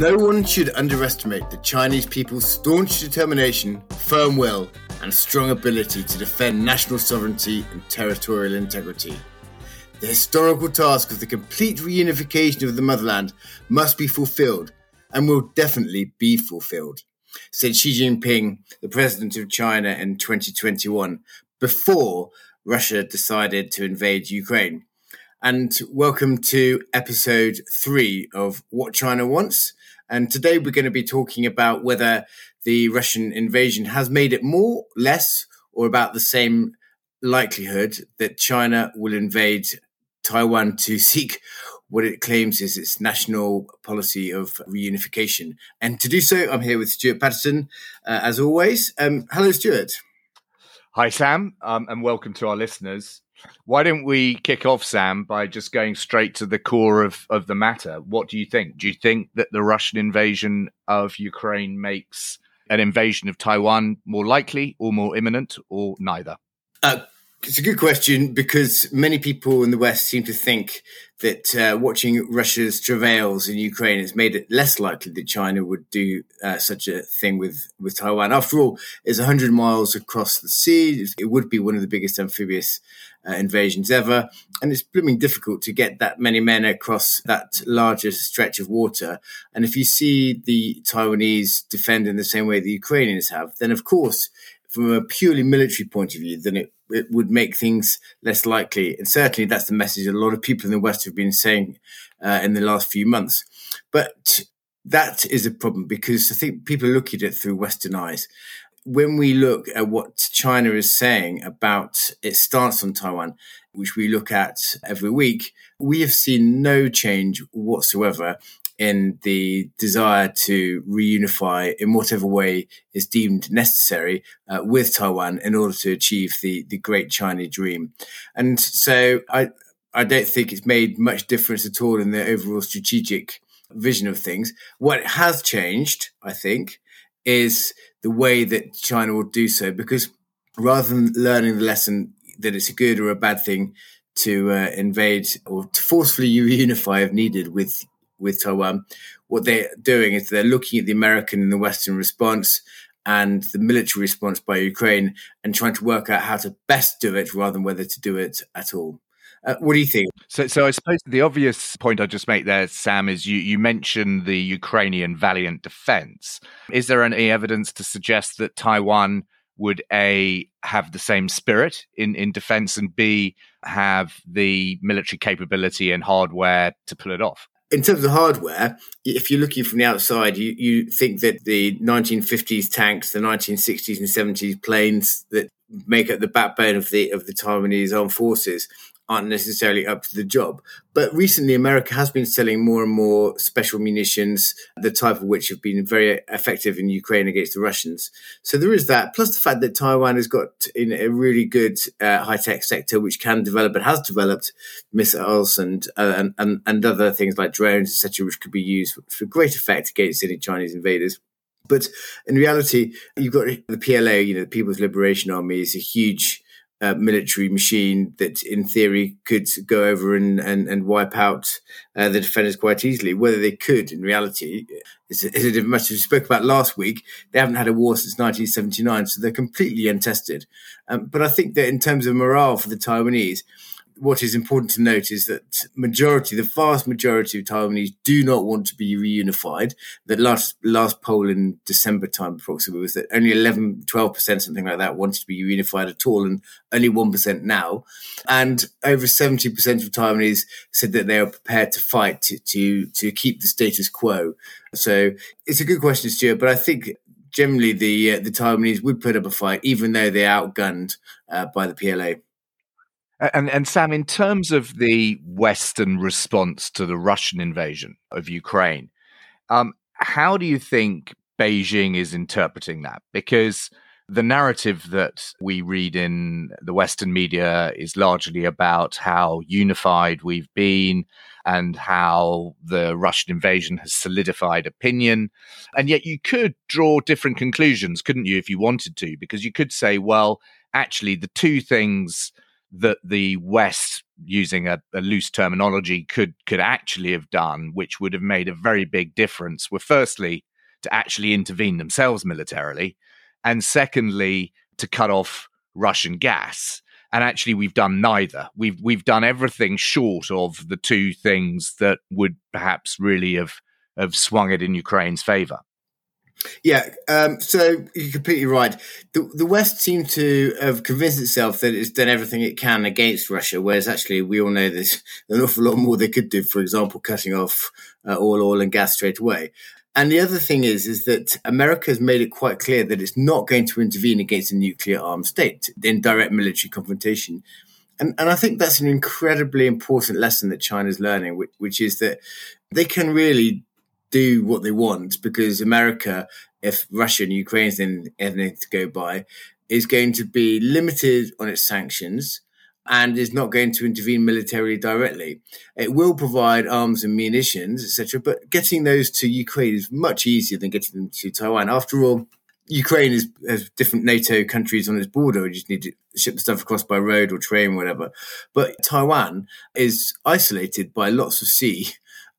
No one should underestimate the Chinese people's staunch determination, firm will, and strong ability to defend national sovereignty and territorial integrity. The historical task of the complete reunification of the motherland must be fulfilled and will definitely be fulfilled, said Xi Jinping, the president of China in 2021, before Russia decided to invade Ukraine. And welcome to episode three of What China Wants and today we're going to be talking about whether the Russian invasion has made it more, less, or about the same likelihood that China will invade Taiwan to seek what it claims is its national policy of reunification. And to do so, I'm here with Stewart Paterson, uh, as always. Um, hello, Stewart. Hi, Sam, um, and welcome to our listeners. Why don't we kick off, Sam, by just going straight to the core of, of the matter? What do you think? Do you think that the Russian invasion of Ukraine makes an invasion of Taiwan more likely or more imminent or neither? Uh, it's a good question because many people in the West seem to think that uh, watching Russia's travails in Ukraine has made it less likely that China would do uh, such a thing with, with Taiwan. After all, it's 100 miles across the sea. It would be one of the biggest amphibious uh, invasions ever. And it's blooming difficult to get that many men across that larger stretch of water. And if you see the Taiwanese defend in the same way the Ukrainians have, then of course, from a purely military point of view, then it, it would make things less likely. And certainly that's the message a lot of people in the West have been saying uh, in the last few months. But that is a problem because I think people are looking at it through Western eyes. When we look at what China is saying about its stance on Taiwan, which we look at every week, we have seen no change whatsoever in the desire to reunify in whatever way is deemed necessary uh, with Taiwan in order to achieve the, the great China dream. And so I, I don't think it's made much difference at all in the overall strategic vision of things. What has changed, I think, is the way that China will do so, because rather than learning the lesson that it's a good or a bad thing to uh, invade or to forcefully reunify if needed with with Taiwan. What they're doing is they're looking at the American and the Western response and the military response by Ukraine and trying to work out how to best do it rather than whether to do it at all. Uh, what do you think? So, so I suppose the obvious point I just make there, Sam, is you, you mentioned the Ukrainian valiant defense. Is there any evidence to suggest that Taiwan would a have the same spirit in in defense and b have the military capability and hardware to pull it off? In terms of hardware, if you're looking from the outside, you, you think that the 1950s tanks, the 1960s and 70s planes that make up the backbone of the of the Taiwanese armed forces aren't necessarily up to the job. But recently, America has been selling more and more special munitions, the type of which have been very effective in Ukraine against the Russians. So there is that, plus the fact that Taiwan has got in a really good uh, high tech sector, which can develop and has developed missiles and, uh, and, and other things like drones, etc., which could be used for great effect against any Chinese invaders. But in reality, you've got the PLA, you know, the People's Liberation Army, is a huge uh, military machine that, in theory, could go over and, and, and wipe out uh, the defenders quite easily. Whether they could, in reality, is, a matter. We spoke about last week. They haven't had a war since 1979, so they're completely untested. Um, but I think that in terms of morale for the Taiwanese, what is important to note is that majority, the vast majority of Taiwanese do not want to be reunified. The last last poll in December time approximately was that only 11, 12%, something like that, wanted to be reunified at all, and only 1% now. And over 70% of Taiwanese said that they are prepared to fight to, to, to keep the status quo. So it's a good question, Stewart, but I think generally the uh, the Taiwanese would put up a fight, even though they're outgunned uh, by the PLA. And, and Sam, in terms of the Western response to the Russian invasion of Ukraine, um, how do you think Beijing is interpreting that? Because the narrative that we read in the Western media is largely about how unified we've been and how the Russian invasion has solidified opinion. And yet you could draw different conclusions, couldn't you, if you wanted to? Because you could say, well, actually, the two things that the West, using a, a, loose terminology, could could actually have done, which would have made a very big difference, were firstly to actually intervene themselves militarily, and secondly to cut off Russian gas. And actually, we've done neither. We've we've done everything short of the two things that would perhaps really have have swung it in Ukraine's favor. Yeah, um, so you're completely right. The, the West seemed to have convinced itself that it's done everything it can against Russia, whereas actually we all know there's an awful lot more they could do. For example, cutting off uh, all oil and gas straight away. And the other thing is, is that America has made it quite clear that it's not going to intervene against a nuclear armed state in direct military confrontation. And, and I think that's an incredibly important lesson that China's learning, which, which is that they can really do what they want because America, if Russia and Ukraine is anything to go by, is going to be limited on its sanctions and is not going to intervene militarily directly. It will provide arms and munitions, etc. But getting those to Ukraine is much easier than getting them to Taiwan. After all, Ukraine is, has different NATO countries on its border. You just need to ship the stuff across by road or train, or whatever. But Taiwan is isolated by lots of sea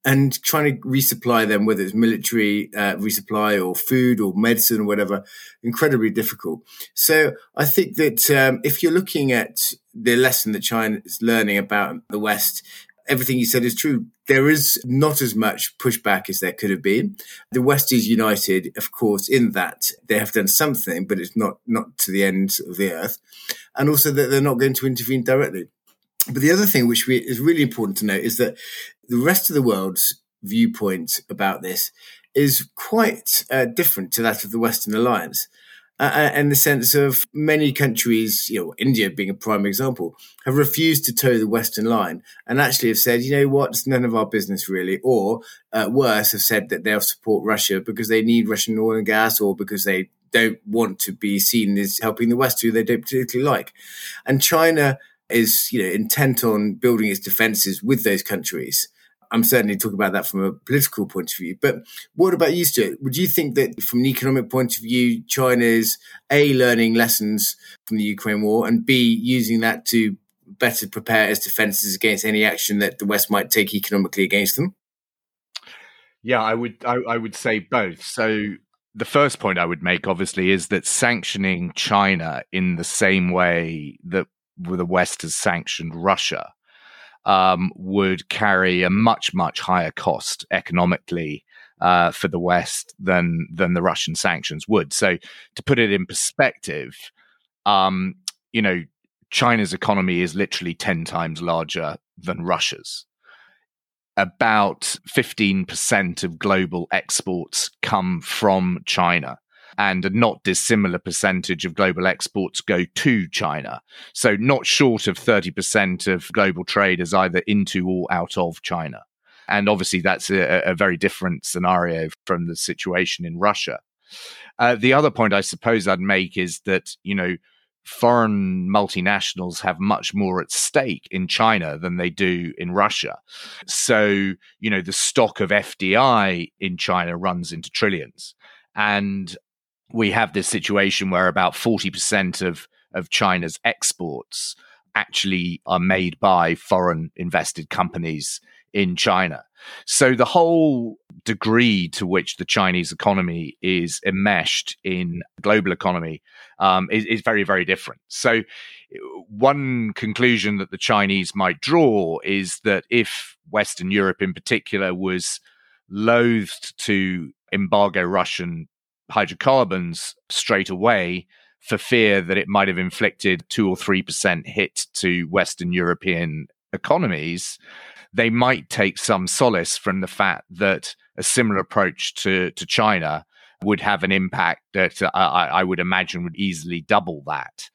and trying to resupply them, whether it's military uh, resupply or food or medicine or whatever, incredibly difficult. So I think that um, if you're looking at the lesson that China is learning about the West, everything you said is true. There is not as much pushback as there could have been. The West is united, of course, in that they have done something, but it's not not to the end of the earth, and also that they're not going to intervene directly. But the other thing which we, is really important to note is that the rest of the world's viewpoint about this is quite uh, different to that of the Western alliance. Uh, uh, in the sense of many countries, you know, India being a prime example, have refused to toe the Western line and actually have said, you know what, it's none of our business really. Or uh, worse, have said that they'll support Russia because they need Russian oil and gas or because they don't want to be seen as helping the West, who they don't particularly like. And China is, you know, intent on building its defenses with those countries. I'm certainly talking about that from a political point of view. But what about you, Stewart? Would you think that from an economic point of view, China's A, learning lessons from the Ukraine war, and B, using that to better prepare its defenses against any action that the West might take economically against them? Yeah, I would I, I would say both. So the first point I would make, obviously, is that sanctioning China in the same way that the West has sanctioned Russia um, would carry a much much higher cost economically uh, for the West than than the Russian sanctions would. So to put it in perspective, um, you know, China's economy is literally ten times larger than Russia's. About fifteen percent of global exports come from China and a not dissimilar percentage of global exports go to China. So, not short of 30% of global trade is either into or out of China. And obviously, that's a, a very different scenario from the situation in Russia. Uh, the other point I suppose I'd make is that, you know, foreign multinationals have much more at stake in China than they do in Russia. So, you know, the stock of FDI in China runs into trillions. And we have this situation where about 40% of, of China's exports actually are made by foreign invested companies in China. So the whole degree to which the Chinese economy is enmeshed in global economy um, is, is, very, very different. So one conclusion that the Chinese might draw is that if Western Europe in particular was loathed to embargo Russian hydrocarbons straight away for fear that it might have inflicted two or three percent hit to Western European economies, they might take some solace from the fact that a similar approach to, to China would have an impact that I, I, would imagine would easily double that.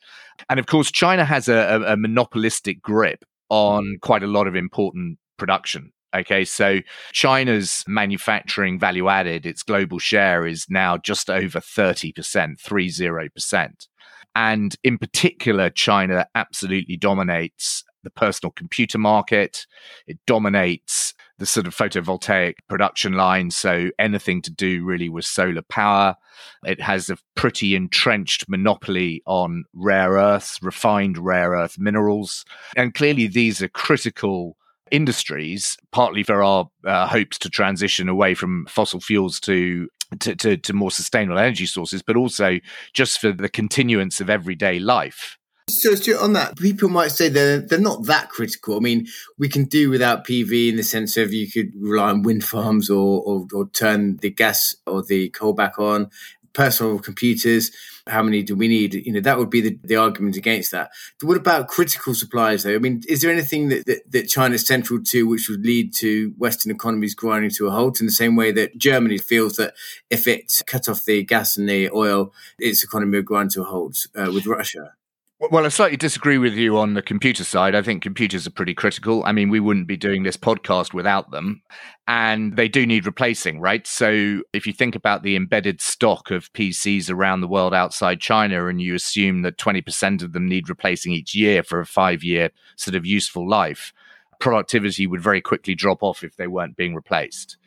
And of course, China has a, a monopolistic grip on quite a lot of important production. Okay, so China's manufacturing value added, its global share is now just over 30%, 30%. And in particular, China absolutely dominates the personal computer market. It dominates the sort of photovoltaic production line. So anything to do really with solar power. It has a pretty entrenched monopoly on rare earths, refined rare earth minerals. And clearly, these are critical industries, partly for our uh, hopes to transition away from fossil fuels to to, to, to more sustainable energy sources, but also just for the continuance of everyday life. So, Stewart, on that, people might say they're they're not that critical. I mean, we can do without PV in the sense of you could rely on wind farms or, or, or turn the gas or the coal back on personal computers. How many do we need? You know, that would be the, the argument against that. What about critical supplies, though? I mean, is there anything that, that, that China's central to which would lead to Western economies grinding to a halt in the same way that Germany feels that if it cut off the gas and the oil, its economy would grind to a halt uh, with Russia? Well, I slightly disagree with you on the computer side. I think computers are pretty critical. I mean, we wouldn't be doing this podcast without them, and they do need replacing, right? So, if you think about the embedded stock of PCs around the world outside China, and you assume that 20% of them need replacing each year for a five year sort of useful life, productivity would very quickly drop off if they weren't being replaced.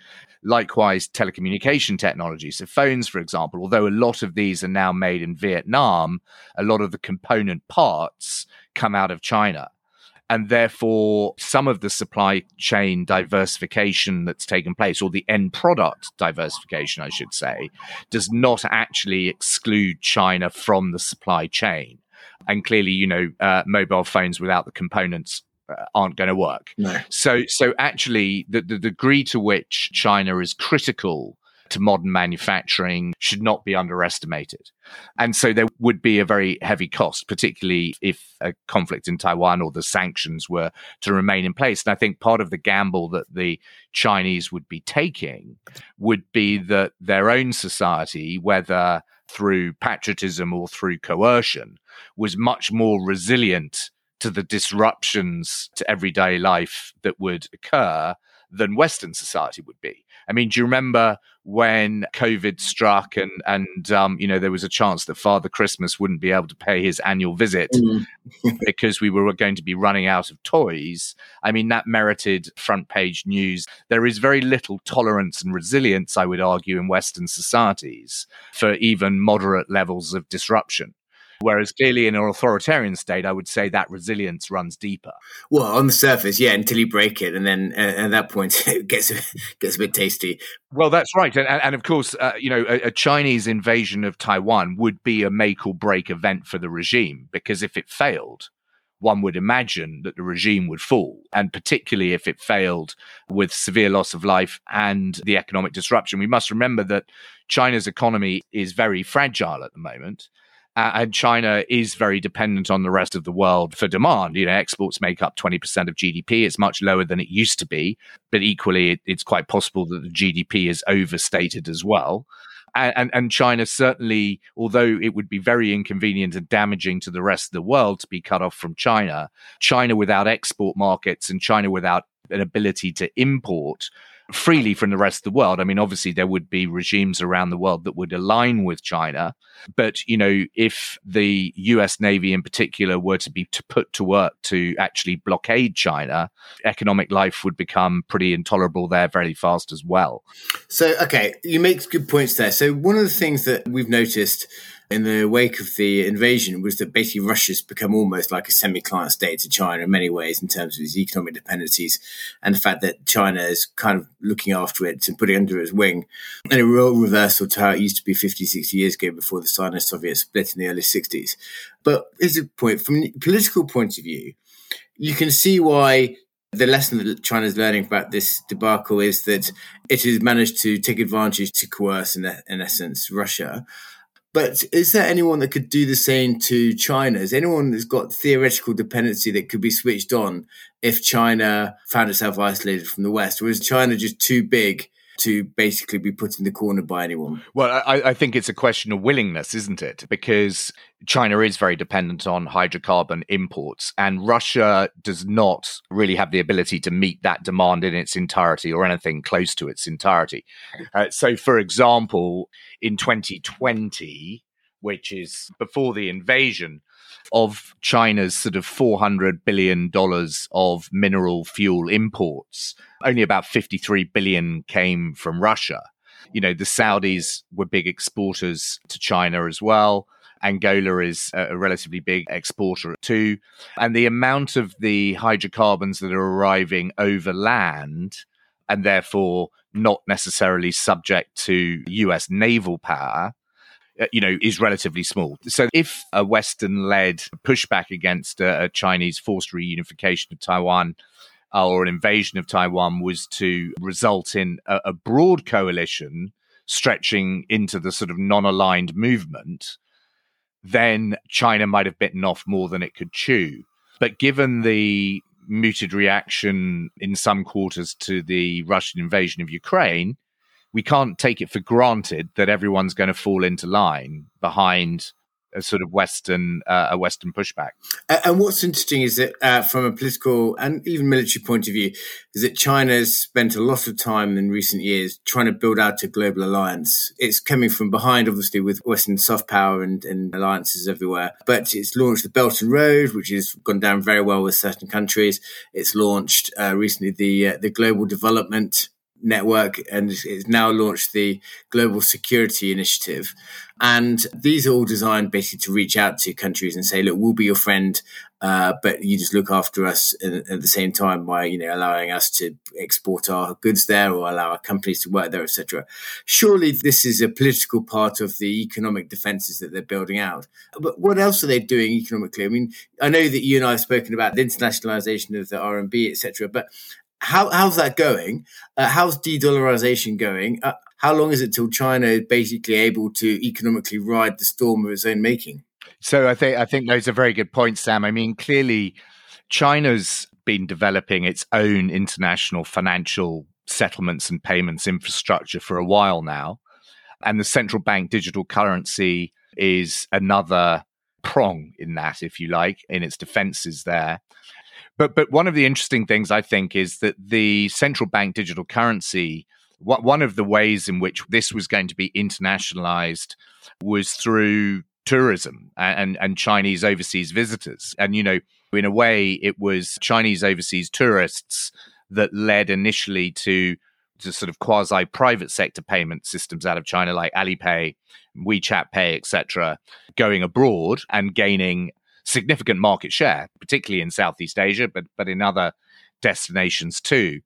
Likewise, telecommunication technology. So, phones, for example, although a lot of these are now made in Vietnam, a lot of the component parts come out of China. And therefore, some of the supply chain diversification that's taken place, or the end product diversification, I should say, does not actually exclude China from the supply chain. And clearly, you know, uh, mobile phones without the components aren't going to work. No. So, so actually, the, the degree to which China is critical to modern manufacturing should not be underestimated. And so there would be a very heavy cost, particularly if a conflict in Taiwan or the sanctions were to remain in place. And I think part of the gamble that the Chinese would be taking would be that their own society, whether through patriotism or through coercion, was much more resilient to the disruptions to everyday life that would occur than Western society would be. I mean, do you remember when COVID struck and and um, you know there was a chance that Father Christmas wouldn't be able to pay his annual visit mm. because we were going to be running out of toys? I mean, that merited front page news. There is very little tolerance and resilience, I would argue, in Western societies for even moderate levels of disruption. Whereas clearly in an authoritarian state, I would say that resilience runs deeper. Well, on the surface, yeah, until you break it, and then uh, at that point, it gets gets a bit tasty. Well, that's right, and and, of course, uh, you know, a, a, Chinese invasion of Taiwan would be a make or break event for the regime because if it failed, one would imagine that the regime would fall, and particularly if it failed with severe loss of life and the economic disruption. We must remember that China's economy is very fragile at the moment. And China is very dependent on the rest of the world for demand. You know, exports make up 20% of GDP. It's much lower than it used to be, but equally, it, it's quite possible that the GDP is overstated as well. And, and, and, China certainly, although it would be very inconvenient and damaging to the rest of the world to be cut off from China, China without export markets and China without an ability to import freely from the rest of the world. I mean, obviously, there would be regimes around the world that would align with China. But, you know, if the US Navy in particular were to be to put to work to actually blockade China, economic life would become pretty intolerable there very fast as well. So, okay, you make good points there. So, one of the things that we've noticed in the wake of the invasion was that basically Russia's become almost like a semi-client state to China in many ways in terms of its economic dependencies and the fact that China is kind of looking after it and putting it under its wing. And a real reversal to how it used to be 50, 60 years ago before the Sino-Soviet split in the early 60s. But here's a point, from a political point of view, you can see why the lesson that China's learning about this debacle is that it has managed to take advantage to coerce, in, in essence, Russia but is there anyone that could do the same to China? Is anyone that's got theoretical dependency that could be switched on if China found itself isolated from the West? Or is China just too big to basically be put in the corner by anyone? Well, I, I, think it's a question of willingness, isn't it? Because China is very dependent on hydrocarbon imports, and Russia does not really have the ability to meet that demand in its entirety or anything close to its entirety. Uh, so, for example, in 2020, which is before the invasion of China's sort of $400 billion of mineral fuel imports, only about 53 billion came from Russia. You know, the Saudis were big exporters to China as well. Angola is a relatively big exporter too. And the amount of the hydrocarbons that are arriving over land and therefore not necessarily subject to US naval power you know, is relatively small. So if a Western led pushback against a, a, Chinese forced reunification of Taiwan uh, or an invasion of Taiwan was to result in a, a broad coalition stretching into the sort of non aligned movement, then China might have bitten off more than it could chew. But given the muted reaction in some quarters to the Russian invasion of Ukraine, we can't take it for granted that everyone's going to fall into line behind a sort of Western uh, a Western pushback. And what's interesting is that uh, from a political and even military point of view, is that China's spent a lot of time in recent years trying to build out a global alliance. It's coming from behind, obviously, with Western soft power and, and alliances everywhere. But it's launched the Belt and Road, which has gone down very well with certain countries. It's launched uh, recently the uh, the Global Development network and it's now launched the Global Security Initiative. And these are all designed basically to reach out to countries and say, look, we'll be your friend, uh, but you just look after us at, at, the same time by, you know, allowing us to export our goods there or allow our companies to work there, etc. Surely this is a political part of the economic defenses that they're building out. But what else are they doing economically? I mean, I know that you and I have spoken about the internationalization of the RMB, etc. But how how's that going? Uh, how's de-dollarization going? Uh, how long is it till China is basically able to economically ride the storm of its own making? So I think I think those are very good points, Sam. I mean, clearly, China's been developing its own international financial settlements and payments infrastructure for a while now, and the central bank digital currency is another prong in that, if you like, in its defenses there. But but one of the interesting things I think is that the central bank digital currency one of the ways in which this was going to be internationalized was through tourism and, and Chinese overseas visitors. And, you know, in a way, it was Chinese overseas tourists that led initially to, to sort of quasi private sector payment systems out of China, like Alipay, WeChat Pay, etc., going abroad and gaining significant market share, particularly in Southeast Asia, but but in other destinations too.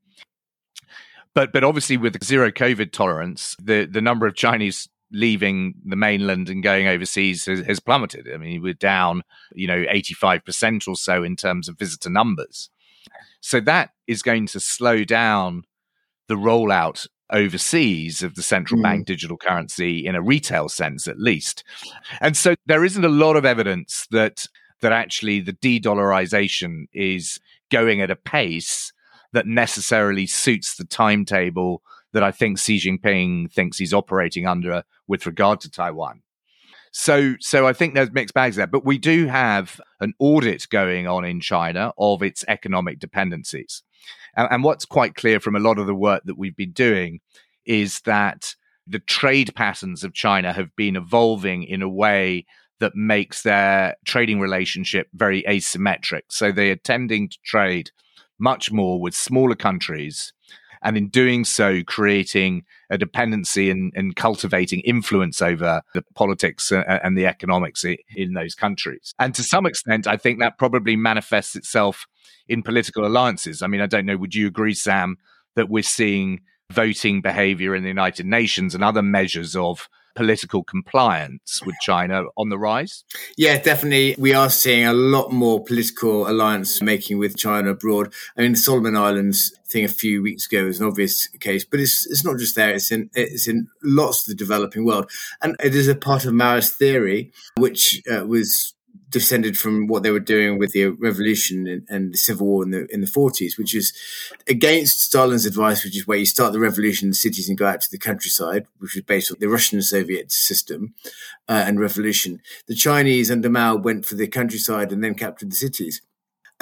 But but obviously with zero COVID tolerance, the the number of Chinese leaving the mainland and going overseas has, has plummeted. I mean, we're down, you know, eighty five percent or so in terms of visitor numbers. So that is going to slow down the rollout overseas of the central mm. bank digital currency in a retail sense, at least. And so there isn't a lot of evidence that that actually the de dollarization is going at a pace that necessarily suits the timetable that I think Xi Jinping thinks he's operating under with regard to Taiwan. So, so I think there's mixed bags there, but we do have an audit going on in China of its economic dependencies. And, and what's quite clear from a lot of the work that we've been doing is that the trade patterns of China have been evolving in a way that makes their trading relationship very asymmetric. So they are tending to trade much more with smaller countries. And in doing so, creating a dependency and, and cultivating influence over the politics uh, uh, and the economics in those countries. And to some extent, I think that probably manifests itself in political alliances. I mean, I don't know, would you agree, Sam, that we're seeing voting behavior in the United Nations and other measures of political compliance with China on the rise? Yeah, definitely. We are seeing a lot more political alliance making with China abroad. I mean, the Solomon Islands thing a few weeks ago is an obvious case, but it's it's not just there. It's in it's in lots of the developing world, and it is a part of Maoist theory, which uh, was descended from what they were doing with the revolution and, and, the civil war in the in the 40s, which is against Stalin's advice, which is where you start the revolution in the cities and go out to the countryside, which was based on the Russian Soviet system uh, and revolution. The Chinese under Mao went for the countryside and then captured the cities.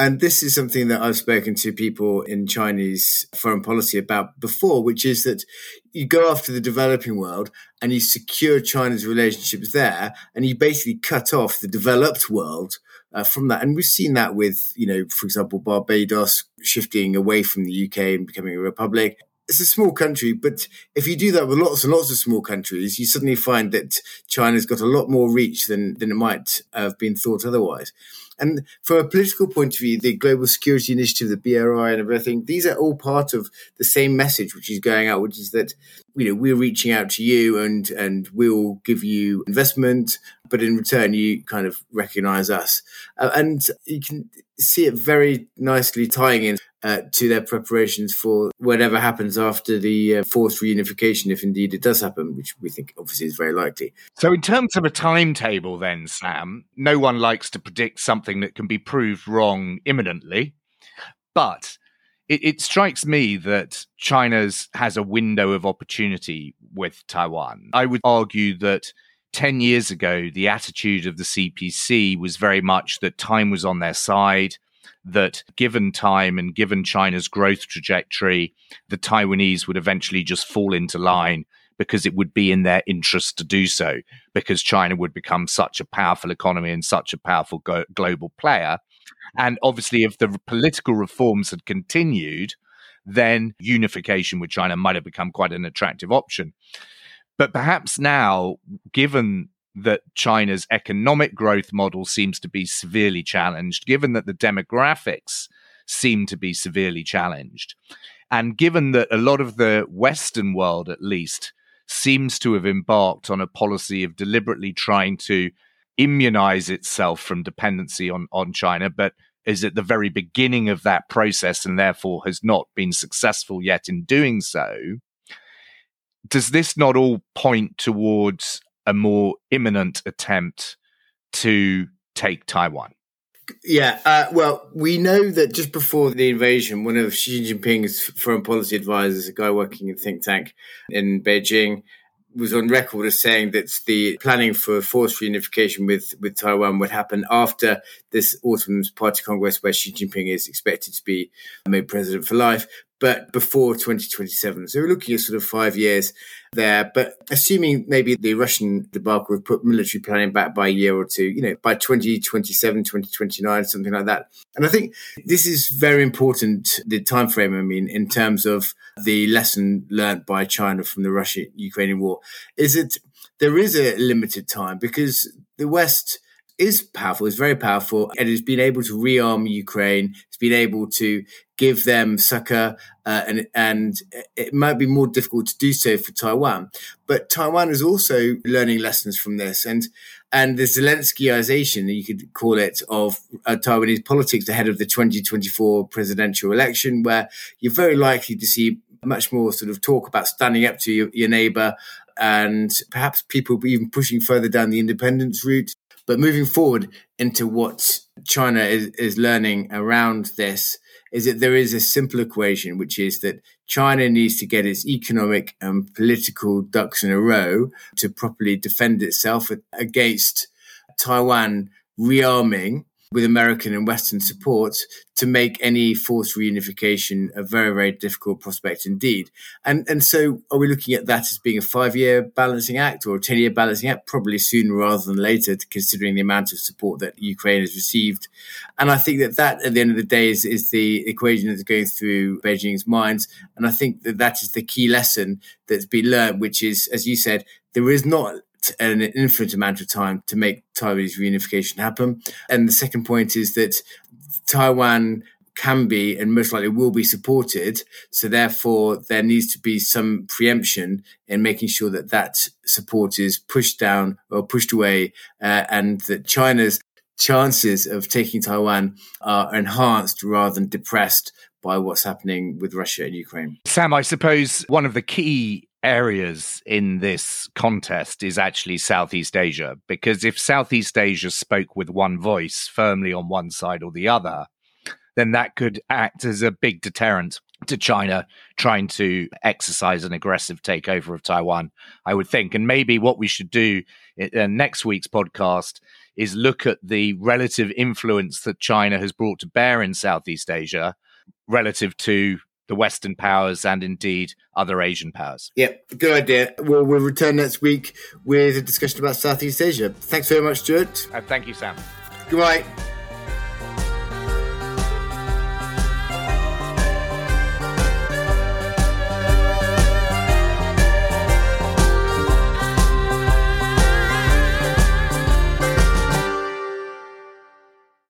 And this is something that I've spoken to people in Chinese foreign policy about before, which is that you go after the developing world and you secure China's relationships there, and you basically cut off the developed world uh, from that. And we've seen that with, you know, for example, Barbados shifting away from the UK and becoming a republic it's a small country, but if you do that with lots and lots of small countries, you suddenly find that China's got a lot more reach than, than it might have been thought otherwise. And from a political point of view, the Global Security Initiative, the BRI, and everything, these are all part of the same message, which is going out, which is that you know we're reaching out to you and and we'll give you investment, but in return you kind of recognise us, uh, and you can see it very nicely tying in uh, to their preparations for whatever happens after the uh, forced reunification, if indeed it does happen, which we think obviously is very likely. So, in terms of a timetable, then, Sam, no one likes to predict something that can be proved wrong imminently, but it, it strikes me that China's has a window of opportunity with Taiwan. I would argue that 10 years ago, the attitude of the CPC was very much that time was on their side, that given time and given China's growth trajectory, the Taiwanese would eventually just fall into line because it would be in their interest to do so, because China would become such a powerful economy and such a powerful go- global player. And obviously, if the political reforms had continued, then unification with China might have become quite an attractive option. But perhaps now, given that China's economic growth model seems to be severely challenged, given that the demographics seem to be severely challenged, and given that a lot of the Western world, at least, seems to have embarked on a policy of deliberately trying to immunize itself from dependency on, on China, but is at the very beginning of that process and therefore has not been successful yet in doing so does this not all point towards a more imminent attempt to take Taiwan? Yeah, uh, well, we know that just before the invasion, one of Xi Jinping's foreign policy advisors, a guy working in think tank in Beijing, was on record as saying that the planning for forced reunification with, with Taiwan would happen after this autumn's party congress, where Xi Jinping is expected to be made president for life but before 2027. So we're looking at sort of five years there. But assuming maybe the Russian debacle would put military planning back by a year or two, you know, by 2027, 2029, something like that. And I think this is very important, the time frame, I mean, in terms of the lesson learned by China from the Russia-Ukrainian war, is that there is a limited time because the West – is powerful, is very powerful, and has been able to rearm Ukraine. It's been able to give them succor, uh, and and it might be more difficult to do so for Taiwan. But Taiwan is also learning lessons from this, and and the Zelenskyization, you could call it, of uh, Taiwanese politics ahead of the 2024 presidential election, where you're very likely to see much more sort of talk about standing up to your, your neighbor and perhaps people even pushing further down the independence route. But moving forward into what China is, is learning around this is that there is a simple equation, which is that China needs to get its economic and political ducks in a row to properly defend itself against Taiwan rearming with American and Western support to make any forced reunification a very, very difficult prospect indeed. And and so are we looking at that as being a five year balancing act or a 10 year balancing act? Probably sooner rather than later, considering the amount of support that Ukraine has received. And I think that that at the end of the day is, is the equation that's going through Beijing's minds. And I think that that is the key lesson that's been learned, which is, as you said, there is not an infinite amount of time to make Taiwanese reunification happen. And the second point is that Taiwan can be and most likely will be supported. So therefore, there needs to be some preemption in making sure that that support is pushed down or pushed away, uh, and that China's chances of taking Taiwan are enhanced rather than depressed by what's happening with Russia and Ukraine. Sam, I suppose one of the key areas in this contest is actually Southeast Asia. Because if Southeast Asia spoke with one voice firmly on one side or the other, then that could act as a big deterrent to China trying to exercise an aggressive takeover of Taiwan, I would think. And maybe what we should do in next week's podcast is look at the relative influence that China has brought to bear in Southeast Asia relative to the Western powers and indeed other Asian powers. Yep, good idea. We'll, we'll return next week with a discussion about Southeast Asia. Thanks very much, Stewart. Uh, thank you, Sam. Goodbye.